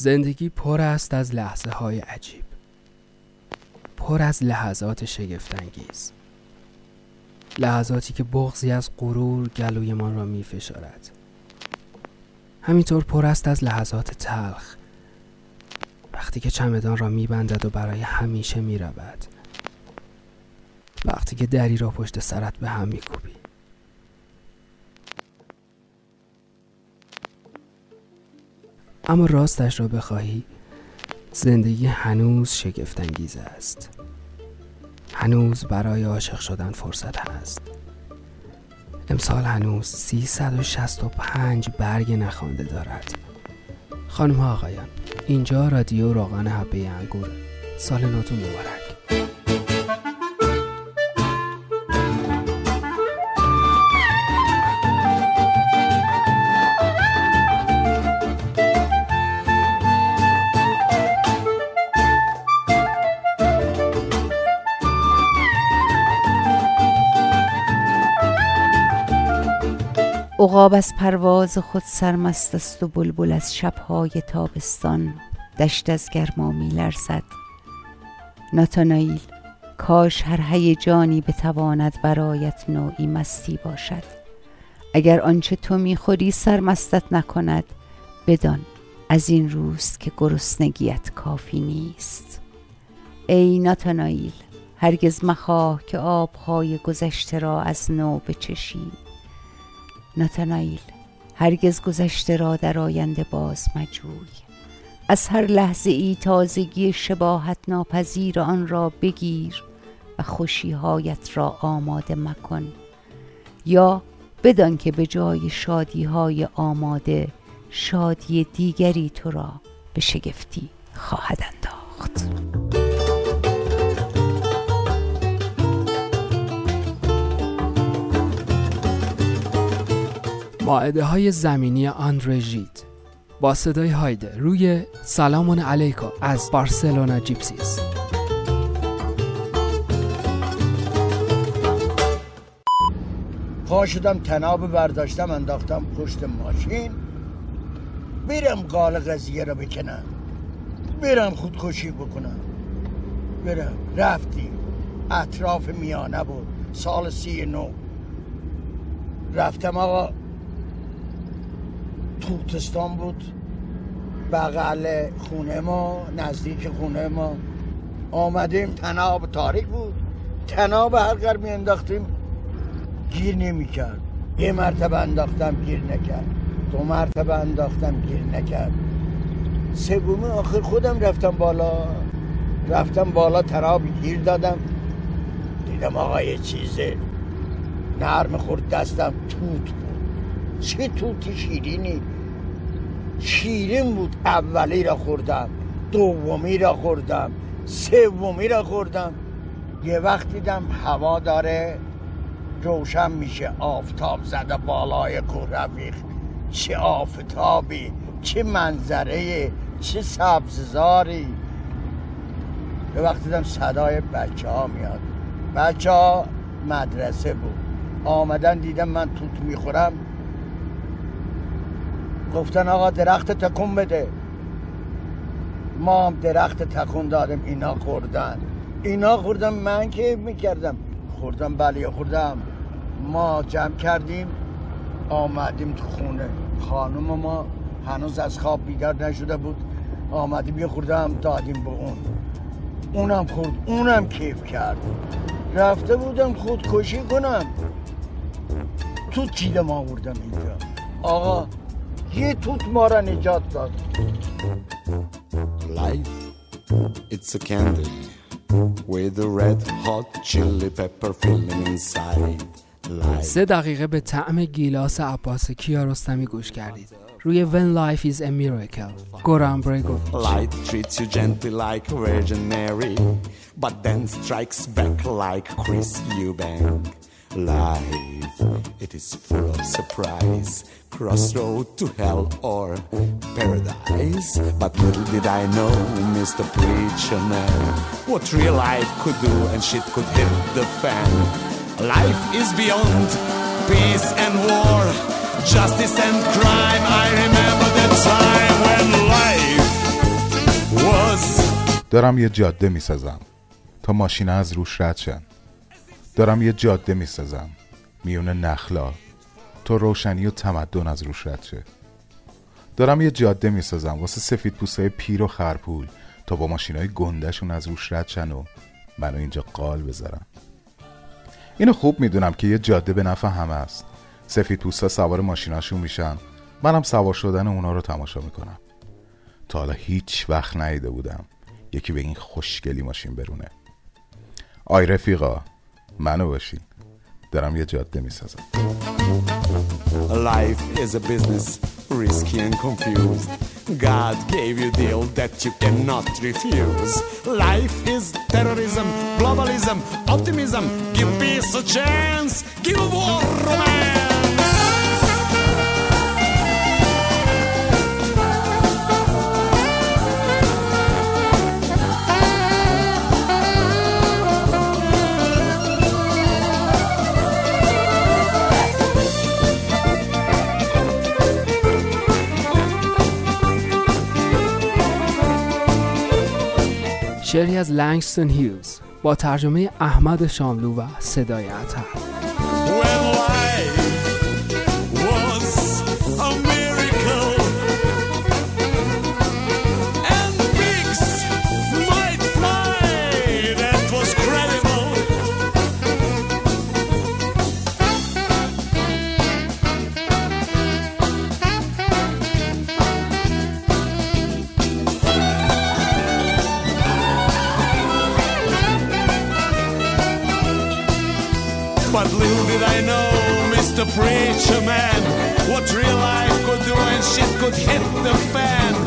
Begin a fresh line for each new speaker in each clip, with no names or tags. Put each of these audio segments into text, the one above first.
زندگی پر است از لحظه های عجیب. پر از لحظات شگفتانگیز. لحظاتی که بغزی از غرور گلویمان را می فشارد همینطور پر است از لحظات تلخ. وقتی که چمدان را می بندد و برای همیشه می رود وقتی که دری را پشت سرت به هم می اما راستش را بخواهی زندگی هنوز شگفتانگیز است. هنوز برای عاشق شدن فرصت هست. امسال هنوز 365 برگ نخوانده دارد. خانم ها آقایان اینجا رادیو روغن حبه انگور سال نوتون مبارک.
عقاب از پرواز خود سرمست است و بلبل از شبهای تابستان دشت از گرما می لرزد کاش هر هیجانی بتواند برایت نوعی مستی باشد. اگر آنچه تو می‌خوری سرمستت نکند بدان از این روز که گرسنگیت کافی نیست. ای ناتانائیل هرگز مخواه که آبهای گذشته را از نو بچشی. ناتانائیل هرگز گذشته را در آینده باز مجوی. از هر لحظه ای تازگی شباهت ناپذیر آن را بگیر و خوشیهایت را آماده مکن. یا بدان که به جای شادی های آماده شادی دیگری تو را به شگفتی خواهد انداخت.
ماعده های زمینی آندرژید با صدای هایده روی سلامون علیکم از بارسلونا جیپسیز.
پا شدم تناب برداشتم انداختم پشت ماشین. برم قال قضیه رو بکنم. برم خودکشی بکنم. برم رفتیم. اطراف میانه بود. سال سی نو رفتم آقا توتستان بود. بغل خونه ما نزدیک خونه ما. آمدیم تناب تاریک بود. تناب هر قر می انداختیم گیر نمی کرد. یه مرتبه انداختم گیر نکرد. دو مرتبه انداختم گیر نکرد. سومی آخر خودم رفتم بالا. رفتم بالا تناب گیر دادم. دیدم آقا یه چیزه نرم خورد دستم توت بود. چه توتی شیرینی. شیرین بود اولی را خوردم دومی را خوردم سومی را خوردم. یه وقت دیدم هوا داره روشن میشه آفتاب زده بالای کوه رفیق چه آفتابی چه منظره چه سبززاری. یه وقت دیدم صدای بچه ها میاد. بچه ها مدرسه بود. آمدن دیدم من توت می‌خورم. گفتن آقا درخت تکون بده. ما هم درخت تکون دادم اینا خوردن. اینا خوردم من که می‌کردم. خوردم بله خوردم. ما جمع کردیم آمدیم تو خونه. خانم ما هنوز از خواب بیدار نشده بود. آمدیم یه خوردم دادیم به اون. اونم خورد اونم کیف کرد. رفته بودم خودکشی کنم. تو چیدم آوردم اینجا؟ آقا یه توت ما را نجات داد
Life, it's a candy with a red hot chili pepper filling inside. Life.
سه دقیقه به طعم گیلاس عباس کیارستمی گوش کردید روی When Life is a Miracle گوران بریگوفیچ
Light treats you gently like Virgin Mary, but then strikes back like Chris Eubank. Life, it is full of surprise, crossroad to hell or paradise. But little did I know, Mr. Preacher Man, what real life could do and shit could hit the fan. Life is beyond peace and war, justice and crime. I remember the time when life
دارم یه جاده میسازم تا ماشینا از روش رد شن دارم یه جاده می‌سازم. میون نخلا. تا روشنی و تمدن از روش رد شه. دارم یه جاده می‌سازم واسه سفید پوستای پیر و خرپول. تا با ماشینای گندهشون از روش رد شن و منو اینجا قال بذارم اینو خوب می‌دونم که یه جاده به نفع همه است. سفید پوستا سوار ماشیناشون میشن. منم سوار شدن اونا رو تماشا می‌کنم. تا حالا هیچ وقت نیده بودم. یکی به این خوشگلی ماشین برونه. آی رفیقا منو باشین دارم یه جاده میسازم
Life is a business, risky and confused. God gave you a deal that you cannot refuse. Life is terrorism, globalism, optimism. Give peace a chance, give war romance.
شعری از لنگستون هیوز با ترجمه احمد شاملو و صدای عطر
Preacher Man, what real life could do and shit could hit the fan.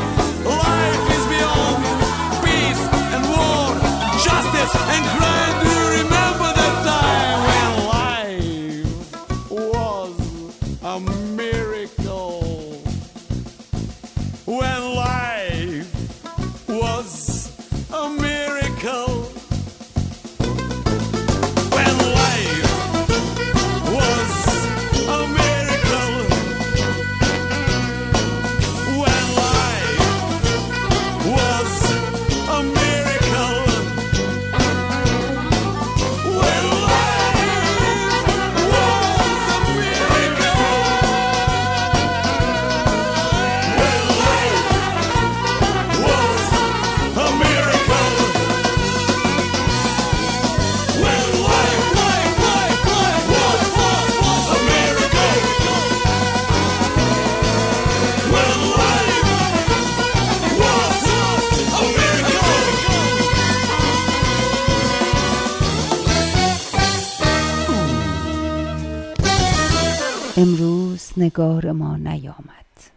امروز نگار ما نیامد.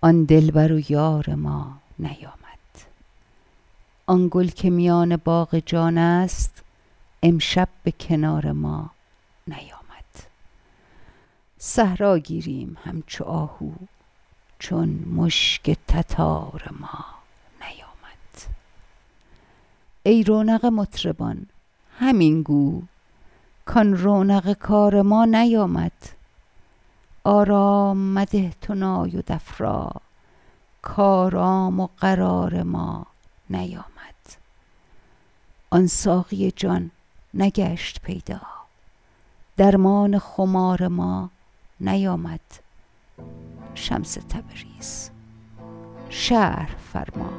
آن دلبر و یار ما نیامد. آن گل که میان باغ جان است امشب به کنار ما نیامد. صحرا گیریم همچو آهو چون مشک تتار ما نیامد. ای رونق مطربان همین گو کان رونق کار ما نیامد. آرام مده تو نای و کارام و قرار ما نیامد. آن ساقی جان نگشت پیدا درمان خمار ما نیامد. شمس تبریز. شهر فرما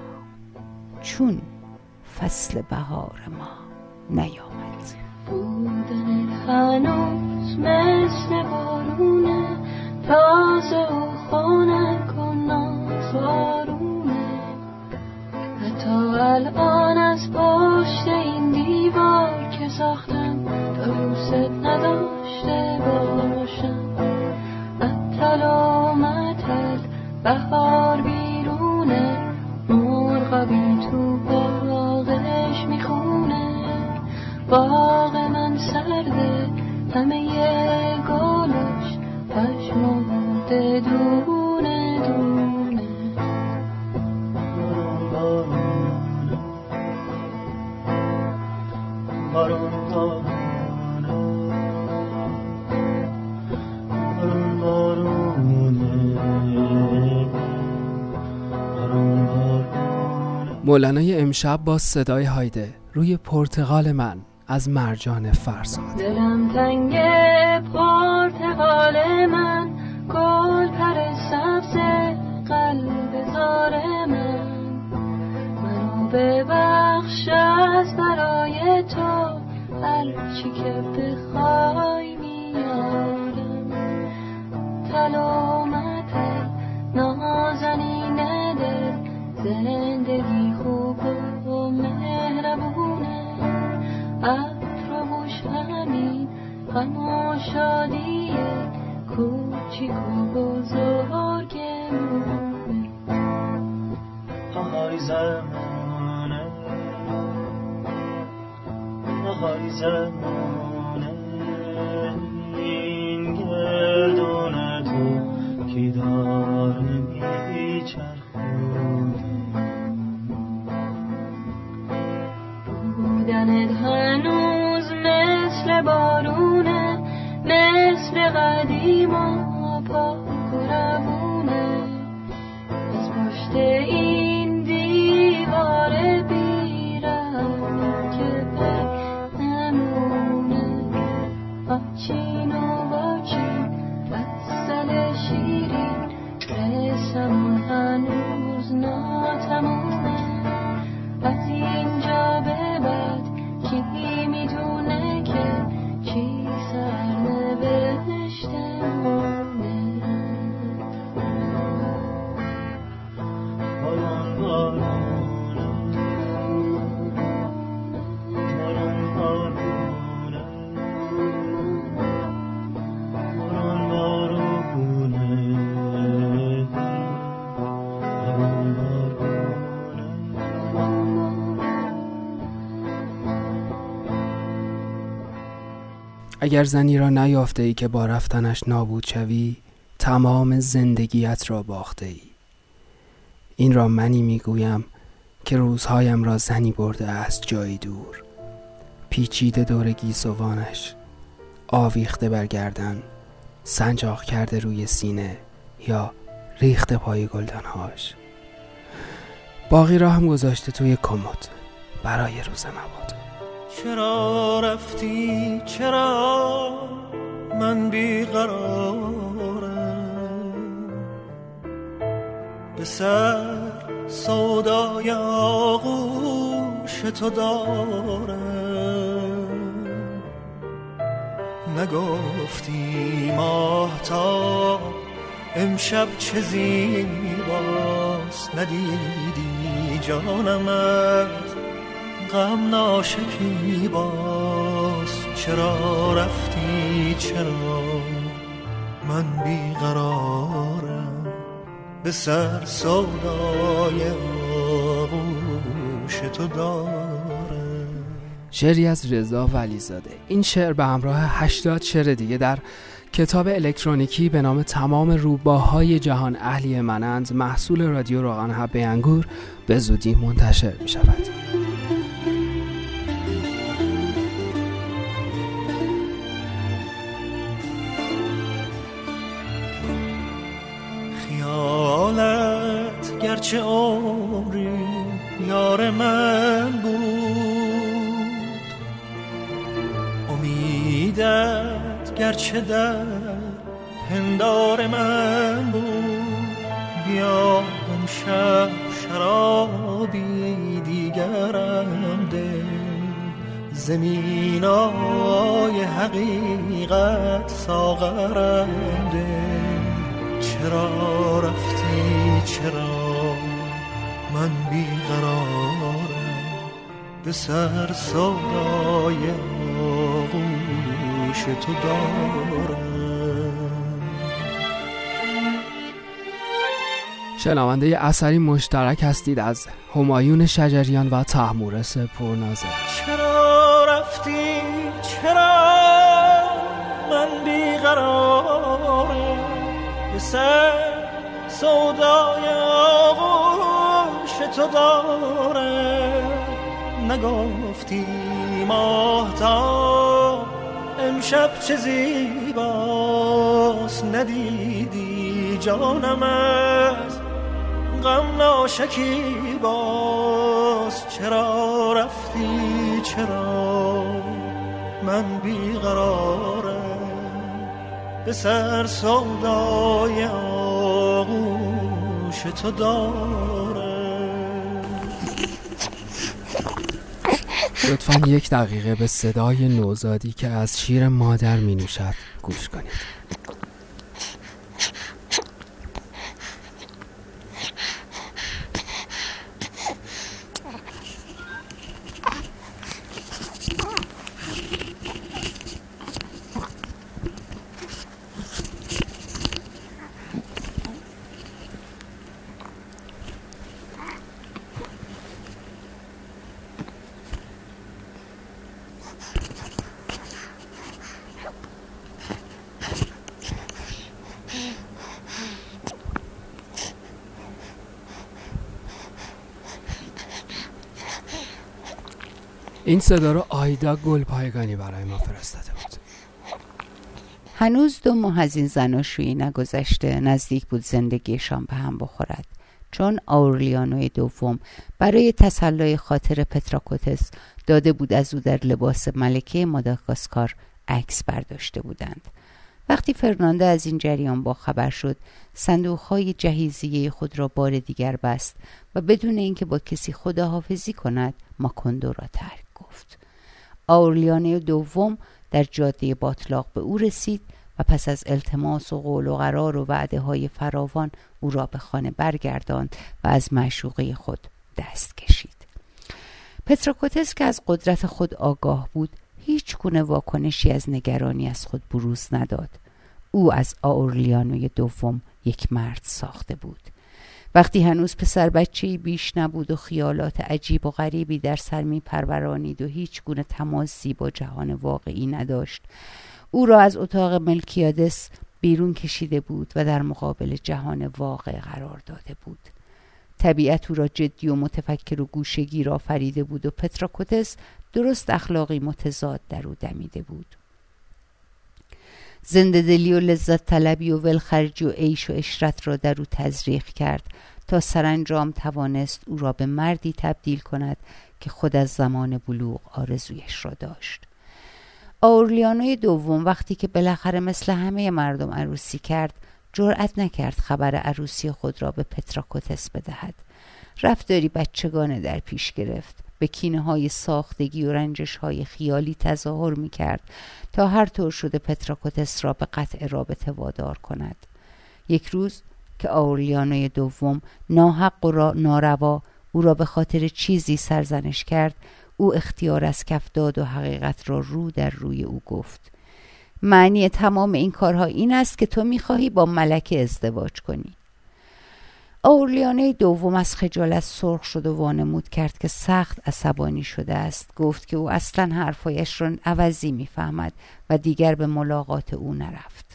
چون فصل بهار ما نیامد.
بودن هنوز مثل بارونه تازه و خانک و نازارونه حتی الان از پشت این دیوار که ساختم تا دوست نداشته باشم. متل و متل بهار بیرونه مرغابی تو باغش می‌خونه. باغ من سرده همه
مولانای امشب با صدای هایده روی پرتغال من از مرجان فرزاد.
دلم تنگ پرتغال من گل پر سبز قلب زار من. منو ببخش از برای تو هرچی که بخوای میارم. تلومت نازنین دل زندگی خوب و مهربونه عطر و همین غم و شادی کوچیک و بزرگمونه
آهای زمانه آهای زمانه
اگر زنی را نیافته ای که با رفتنش نابود شوی تمام زندگیت را باخته ای. این را منی می‌گویم که روزهایم را زنی برده است جایی دور. پیچیده دور گیسوانش آویخته بر گردن سنجاق کرده روی سینه یا ریخته پای گلدانهاش. باقی را هم گذاشته توی کمد برای روز مبادا
چرا رفتی؟ چرا من بیقرارم؟ به سر سودای آغوش تو دارم. نگفتی ماهتا امشب چه زیباست؟ ندیدی جانم از غم ناشکی باز چرا رفتی؟ چرا من بیقرارم به سر سودای آغوش تو دارم.
شعری از رضا ولیزاده. این شعر به همراه 80 شعر دیگه در کتاب الکترونیکی به نام تمام روباهای جهان اهلی منند محصول رادیو روغن حبه انگور به زودی منتشر می شود
گرچه در پندار من بود بیا امشب شرابی دیگرم ده. زمینای حقیقت ساغرم ده. چرا رفتی؟ چرا من بیقرارم؟ به سر سودای آغوش تو دارم.
شنونده اثری مشترک هستید از همایون شجریان و تحمورس پرنازه
چرا رفتی؟ چرا من بیقرارم به سر سودای آغوش تو دارم نگفتی ماهتا امشب چه زیباست ندیدی جانم از غم ناشکی باز چرا رفتی؟ چرا من بیقرارم؟ به سر سودای آغوش تو دارم.
لطفا یک دقیقه به صدای نوزادی که از شیر مادر می نوشد گوش کنید. این صدا رو آیدا گل پایگانی برای ما فرستاده بود.
هنوز دو ماه از این زناشویی نگذشته نزدیک بود زندگیشان به هم بخورد. چون آورلیانوی دوم برای تسلای خاطر پتراکوتس داده بود از او در لباس ملکه ماداگاسکار عکس برداشته بودند. وقتی فرنانده از این جریان با خبر شد صندوقهای جهیزیه خود را بار دیگر بست و بدون اینکه با کسی خداحافظی کند ماکوندو را ترک آورلیانه دوم در جاده باطلاق به او رسید و پس از التماس و قول و قرار و وعده های فراوان او را به خانه برگرداند و از معشوقه خود دست کشید. پتراکوتس که از قدرت خود آگاه بود هیچ گونه واکنشی از نگرانی از خود بروز نداد. او از آورلیانوی دوم یک مرد ساخته بود. وقتی هنوز پسر بچه بیش نبود و خیالات عجیب و غریبی در سر می پرورانید و هیچ گونه تماسی با جهان واقعی نداشت او را از اتاق ملکیادس بیرون کشیده بود و در مقابل جهان واقع قرار داده بود. طبیعت او را جدی و متفکر و گوشگیر آفریده بود و پتراکوتس درست اخلاقی متضاد در او دمیده بود. زنده دلی و لذت طلبی و ولخرجی و عیش و اشرت را در او تزریق کرد تا سرانجام توانست او را به مردی تبدیل کند که خود از زمان بلوغ آرزویش را داشت. آورلیانوی دوم وقتی که بالاخره مثل همه مردم عروسی کرد جرأت نکرد خبر عروسی خود را به پتراکوتس بدهد. رفتاری بچگانه در پیش گرفت. به کینه های ساختگی و رنجش های خیالی تظاهر می کرد تا هر طور شده پتراکوتس را به قطع رابطه وادار کند. یک روز که آورلیانوی دوم ناحق و را ناروا او را به خاطر چیزی سرزنش کرد او اختیار از کف داد و حقیقت را رو در روی او گفت. معنی تمام این کارها این است که تو می‌خواهی با ملکه ازدواج کنی. آورلیانه دوم از خجالت سرخ شد و وانمود کرد که سخت عصبانی شده است. گفت که او اصلا حرفایش را عوضی می‌فهمد و دیگر به ملاقات او نرفت.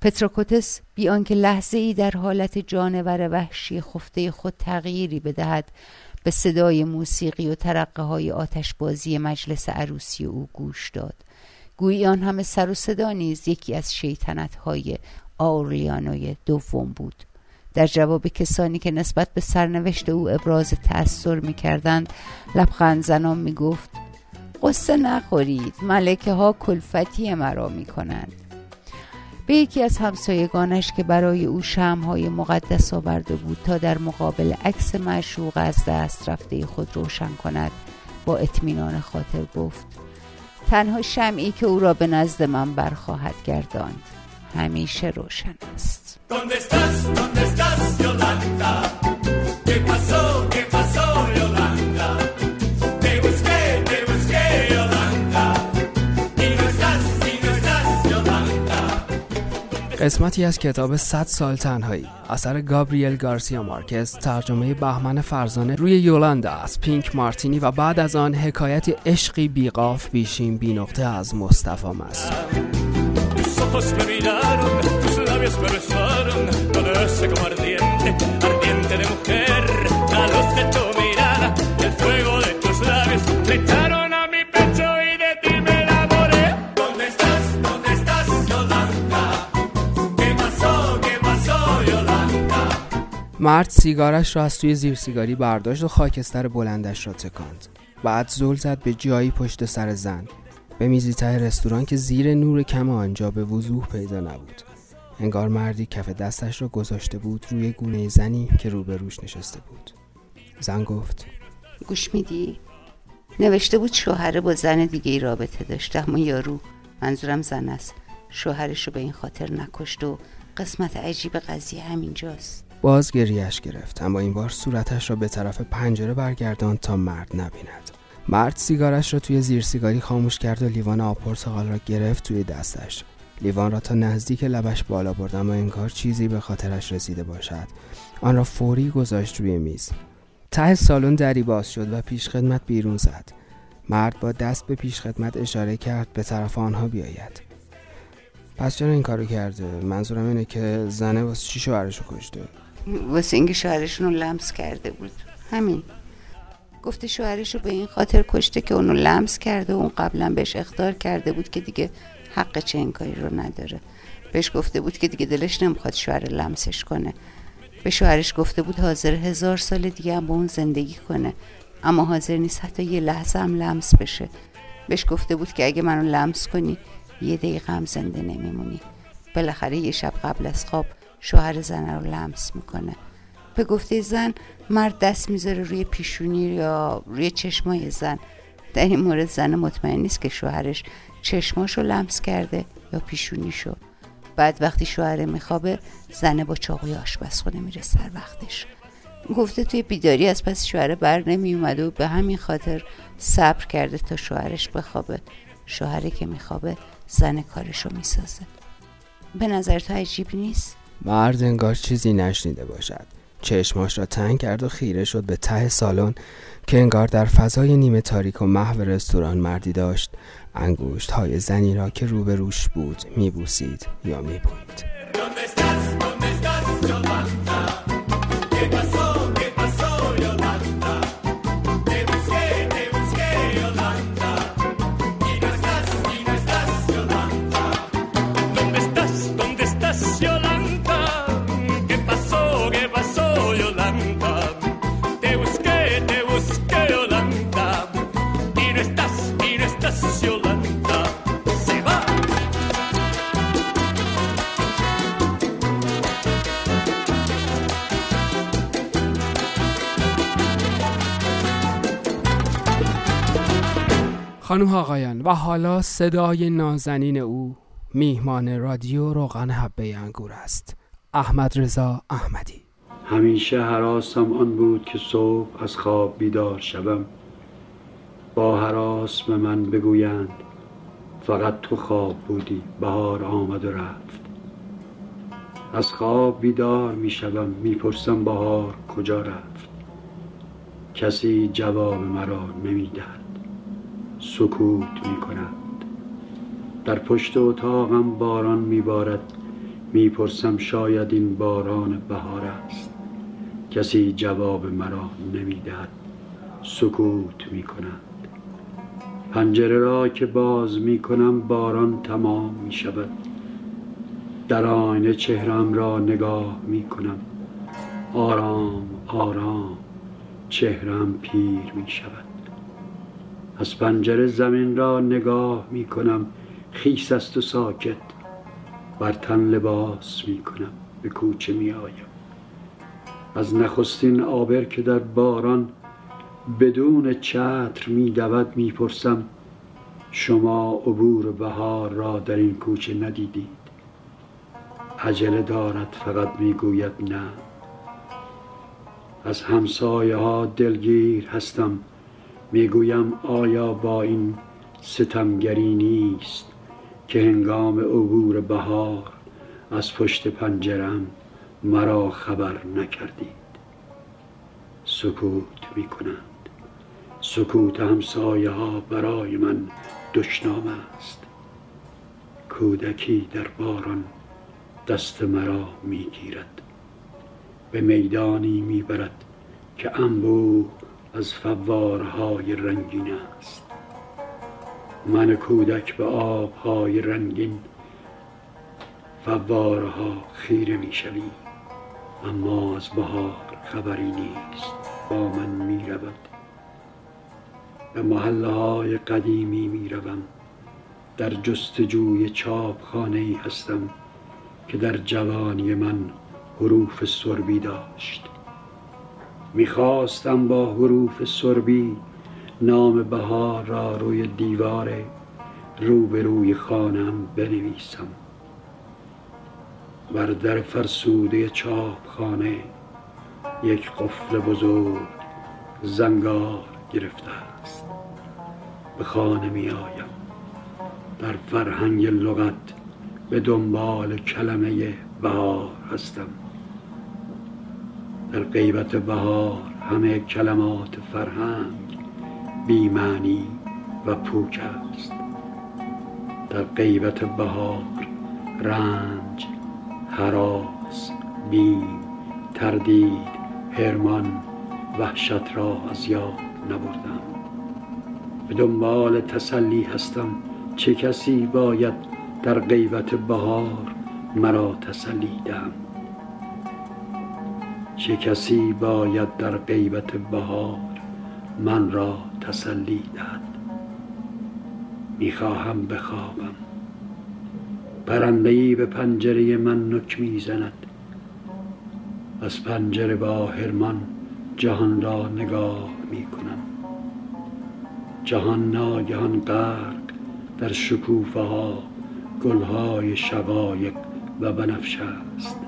پتراکوتس بی آنکه لحظه ای در حالت جانور وحشی خفته خود تغییری بدهد به صدای موسیقی و ترقه های آتشبازی مجلس عروسی او گوش داد. گویی آن همه سر و صدا نیز یکی از شیطنت های آورلیانوی دوم بود. در جواب کسانی که نسبت به سرنوشت او ابراز تأثیر می کردند لبخند زنان می گفت قصه نخورید ملکه ها کلفتی مرا می کنند به یکی از همسایگانش که برای او شمهای مقدس آورده بود تا در مقابل عکس معشوق از دست رفته خود روشن کند با اطمینان خاطر گفت تنها شمعی که او را به نزد من برخواهد گرداند. همیشه روشن است. قسمتی از کتاب 100 سال تنهایی. اثر گابریل گارسیا مارکز ترجمه بهمن فرزانه روی یولاندا از پینک مارتینی و بعد از آن حکایت عشقی بیقاف بیشین بی نقطه از مصطفی مستور ojos me miraron, tus labios me besaron, todo ese como ardiente, ardiente de mujer, la luz de tu mirada, el fuego de tus labios, le echaron a mi pecho y de ti me enamoré. ¿Dónde estás? ¿Dónde estás, Yolanda? ¿Qué pasó? ¿Qué pasó, Yolanda?
مرد سیگارش را از توی زیر سیگاری برداشت و خاکستر بلندش را تکاند بعد زل زد به جایی پشت سر زن به میزی ته رستوران که زیر نور کم آنجا به وضوح پیدا نبود. انگار مردی کف دستش را گذاشته بود روی گونه زنی که روبروش نشسته بود. زن گفت
گوش میدی؟ نوشته بود شوهره با زن دیگه ای رابطه داشته اما یارو منظورم زن است. شوهرش رو به این خاطر نکشت و قسمت عجیب قضیه همینجاست.
باز گریش گرفت اما این بار صورتش را به طرف پنجره برگردان تا مرد نبیند. مرد سیگارش را توی زیر سیگاری خاموش کرد و لیوان آب پرتقال را گرفت توی دستش. لیوان را تا نزدیک لبش بالا برد اما انگار چیزی به خاطرش رسیده باشد. آن را فوری گذاشت روی میز. ته سالن دری باز شد و پیشخدمت بیرون زد. مرد با دست به پیشخدمت اشاره کرد به طرف آنها بیاید. پس چرا این کارو کرده؟ منظورم اینه که زنه واسه چی شوهرشو کشته؟
واسه اینکه شوهرشون رو لمس کرده بود. همین. گفته شوهرش رو به این خاطر کشته که اونو لمس کرده و اون قبلا بهش اختار کرده بود که دیگه حق چه کاری رو نداره. بهش گفته بود که دیگه دلش نمی‌خواد شوهر لمسش کنه. به شوهرش گفته بود حاضر هزار سال دیگه هم با اون زندگی کنه. اما حاضر نیست حتی یه لحظه هم لمس بشه. بهش گفته بود که اگه منو لمس کنی یه دقیقه هم زنده نمیمونی. بالاخره یه شب قبل از خواب شوهر زن رو لمس می‌کنه. به گفته زن مرد دست می‌ذاره روی پیشونی یا روی چشمای زن. در این مورد زن مطمئن نیست که شوهرش چشماشو لمس کرده یا پیشونیشو. بعد وقتی شوهر میخوابه زنه با چاقوی آشپزخونه میره سر وقتش. گفته توی بیداری از پس شوهر بر نمی اومده و به همین خاطر صبر کرده تا شوهرش بخوابه. شوهری که میخوابه زن کارشو می‌سازه. به نظر تو عجیب نیست؟
مرد انگار چیزی نشنیده باشد. چشماش را تنگ کرد و خیره شد به ته سالن که انگار در فضای نیمه تاریک و محو رستوران مردی داشت. انگوشت های زنی را که روبروش بود میبوسید یا میبوید خانم آقایان و حالا صدای نازنین او میهمان رادیو روغن حبه انگور است. احمد رضا احمدی.
همیشه حراسم آن بود که صبح از خواب بیدار شوم. با حراس به من بگویند فقط تو خواب بودی بهار آمد و رفت. از خواب بیدار می شوم می پرسم بهار کجا رفت. کسی جواب مرا نمی دهد. سکوت می کند در پشت اتاقم باران می بارد می پرسم شاید این باران بهار است. کسی جواب مرا نمی دهد سکوت می کند پنجره را که باز می کنم باران تمام می شود در آینه چهرم را نگاه می کنم آرام آرام. چهرم پیر می شود از پنجره زمین را نگاه می کنم خیس است و ساکت. بر تن لباس می کنم به کوچه می آیم از نخستین آبر که در باران بدون چتر می دود می پرسم شما عبور بهار را در این کوچه ندیدید؟ عجله دارد فقط می گوید نه. از همسایه ها دلگیر هستم. می‌گویم آیا با این ستمگری نیست که هنگام عبور بهار از پشت پنجرم مرا خبر نکردید؟ سکوت می کنند سکوت همسایه ها برای من دشنام است. کودکی در باران دست مرا می‌گیرد. به میدانی می‌برد که انبوه از فوارهای رنگین است. من کودک به آبهای رنگین فوارها خیره می اما از بهار خبری نیست. با من می رود. به محله های قدیمی می روم. در جستجوی چاپخانه ای هستم که در جوانی من حروف سربی داشت. می‌خواستم با حروف سربی نام بهار را روی دیوار روبروی خانم بنویسم. بر در فرسوده چاپخانه یک قفل بزرگ زنگار گرفته است. به خانه می آیم. در فرهنگ لغت به دنبال کلمه بهار هستم. در غیبت بهار همه کلمات فرهنگ بیمعنی و پوک است. در غیبت بهار رنج حراس بیم تردید هرمان وحشت را از یاد نبردم. به دنبال تسلی هستم. چه کسی باید در غیبت بهار مرا تسلی دهم چه کسی باید در غیبت بهار من را تسلی دهد. می‌خواهم بخوابم. پرندهای به پنجره من نک می‌زند. از پنجره با هرمان جهان را نگاه می‌کنم. جهان ناگهان غرق در شکوفه ها گلهای شقایق و بنفشه است.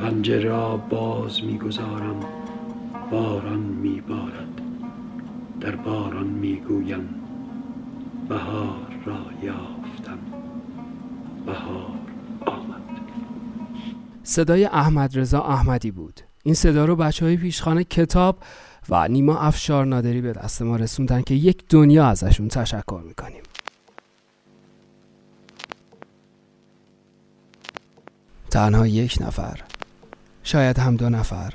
پنجره را باز می‌گذارم باران میبارد. در باران می‌گویم بهار را یافتم. بهار آمد.
صدای احمد رضا احمدی بود. این صدا رو بچه های پیشخانه کتاب و نیما افشار نادری به دست ما رسوندن که یک دنیا ازشون تشکر می‌کنیم. تنها یک نفر. شاید هم دو نفر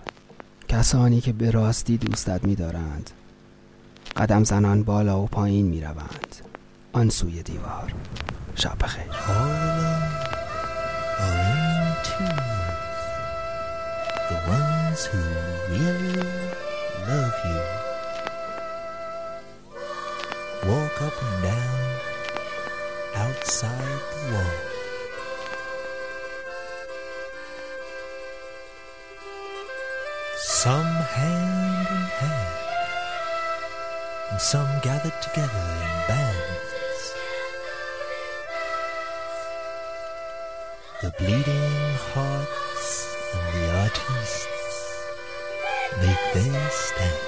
کسانی که به راستی دوستت میدارند. قدم زنان بالا و پایین می روند آن سوی دیوار. شب بخیر.
Walk up and down outside the wall. Some hand in hand, and some gathered together in bands. The bleeding hearts and the artists make their stand.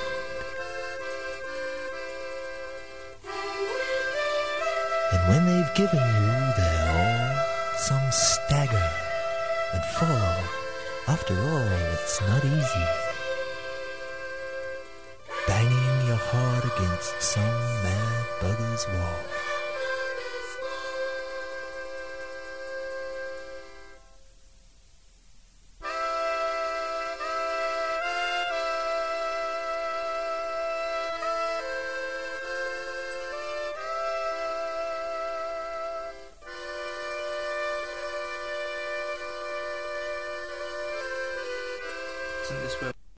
And when they've given you their all, some stagger and fall. After all, it's not easy. Against some mad bugger's wall.